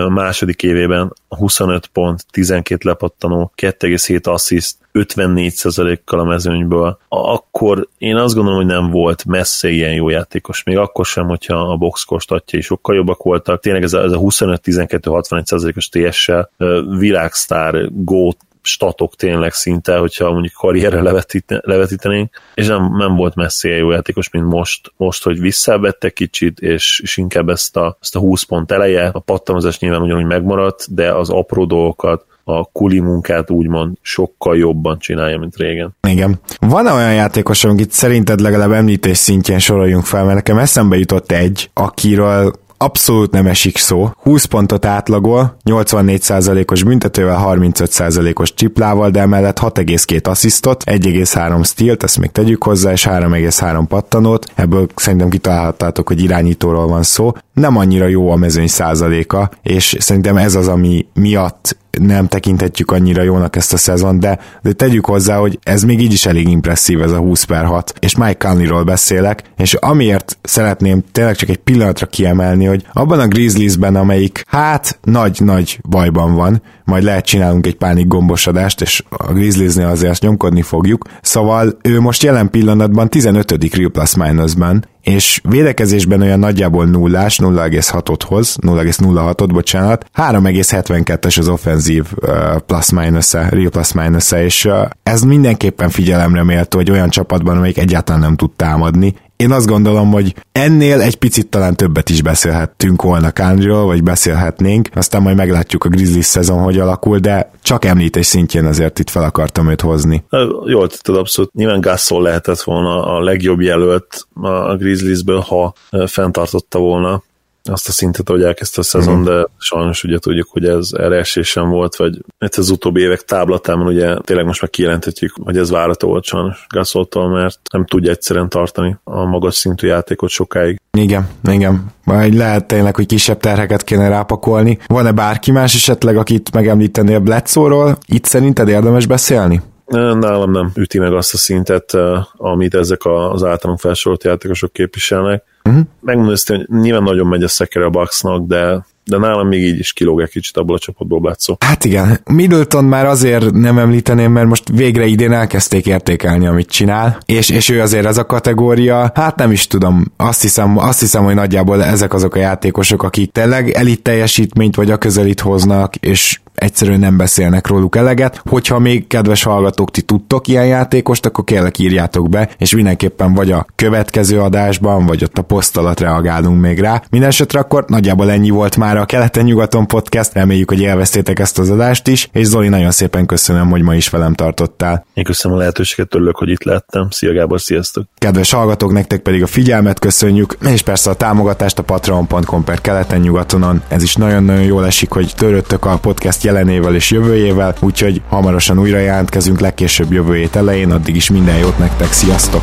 második évében 25 pont, 12 lepattanó, 2,7 assziszt, 54%-kal a mezőnyből, akkor én azt gondolom, hogy nem volt messze ilyen jó játékos, még akkor sem, hogyha a box kostatjai sokkal jobbak voltak. Tényleg ez a, ez a 25-12-61%-os TS-sel világsztár gót statok tényleg szinte, hogyha mondjuk karrierre levetít, levetítenénk, és nem, nem volt messzi jó játékos, mint most, most hogy visszavette kicsit, és, és inkább ezt a, ezt a 20 pont eleje, a pattanozás nyilván ugyanúgy megmaradt, de az apró dolgokat, a kuli munkát úgymond sokkal jobban csinálja, mint régen. Igen. Van olyan játékos, amit szerinted legalább említés szintjén soroljunk fel, mert nekem eszembe jutott egy, akiről abszolút nem esik szó. 20 pontot átlagol, 84%-os büntetővel, 35%-os csiplával, de emellett 6,2 asszisztot, 1,3 stílt, ezt még tegyük hozzá, és 3,3 pattanót. Ebből szerintem kitalálhattátok, hogy irányítóról van szó. Nem annyira jó a mezőny százaléka, és szerintem ez az, ami miatt nem tekinthetjük annyira jónak ezt a szezon, de, de tegyük hozzá, hogy ez még így is elég impresszív ez a 20 per 6, és Mike Conley-ról beszélek, és amiért szeretném tényleg csak egy pillanatra kiemelni, hogy abban a Grizzliesben, amelyik hát nagy-nagy bajban van, majd lehet csinálunk egy pánik gombosodást, és a Grizzliesnél azért nyomkodni fogjuk, szóval ő most jelen pillanatban 15. real plus minusban, és védekezésben olyan nagyjából nullás, 0,6-ot hoz, 0,06-ot, bocsánat, 3,72-es az offenzív uh, plus minus -e, real plus minus -e, és uh, ez mindenképpen figyelemre méltó, hogy olyan csapatban, amelyik egyáltalán nem tud támadni, én azt gondolom, hogy ennél egy picit talán többet is beszélhettünk volna Kánról, vagy beszélhetnénk, aztán majd meglátjuk a Grizzlies szezon, hogy alakul, de csak említés szintjén azért itt fel akartam őt hozni. Jól tetted abszolút. Nyilván Gasol lehetett volna a legjobb jelölt a Grizzliesből, ha fenntartotta volna azt a szintet, hogy elkezdte a szezon, mm. de sajnos ugye tudjuk, hogy ez erre volt, vagy itt az utóbbi évek táblatában ugye tényleg most már kijelenthetjük, hogy ez várható volt sajnos Gasoltól, mert nem tudja egyszerűen tartani a magas szintű játékot sokáig. Igen, igen. Vagy lehet tényleg, hogy kisebb terheket kéne rápakolni. Van-e bárki más esetleg, akit megemlítenél Bledszóról? Itt szerinted érdemes beszélni? Nálam nem üti meg azt a szintet, amit ezek az általunk felsorolt játékosok képviselnek. Uh-huh. Megmondom hogy nyilván nagyon megy a szekere a Bucksnak, de de nálam még így is kilóg egy kicsit abból a csapatból Bledsoe. Hát igen, Middleton már azért nem említeném, mert most végre idén elkezdték értékelni, amit csinál, és, és ő azért ez a kategória, hát nem is tudom, azt hiszem, azt hiszem, hogy nagyjából ezek azok a játékosok, akik tényleg elit teljesítményt vagy a közelít hoznak, és egyszerűen nem beszélnek róluk eleget. Hogyha még kedves hallgatók, ti tudtok ilyen játékost, akkor kérlek írjátok be, és mindenképpen vagy a következő adásban, vagy ott a poszt reagálunk még rá. Mindenesetre akkor nagyjából ennyi volt már a Keleten-nyugaton podcast, reméljük, hogy élveztétek ezt az adást is, és Zoli, nagyon szépen köszönöm, hogy ma is velem tartottál. Én köszönöm a lehetőséget, örülök, hogy itt lettem. Szia Gábor, sziasztok! Kedves hallgatók, nektek pedig a figyelmet köszönjük, és persze a támogatást a patreon.com per keleten-nyugatonon. Ez is nagyon-nagyon jól esik, hogy töröttök a podcast jelenével és jövőjével, úgyhogy hamarosan újra jelentkezünk legkésőbb jövő hét elején, addig is minden jót nektek, sziasztok!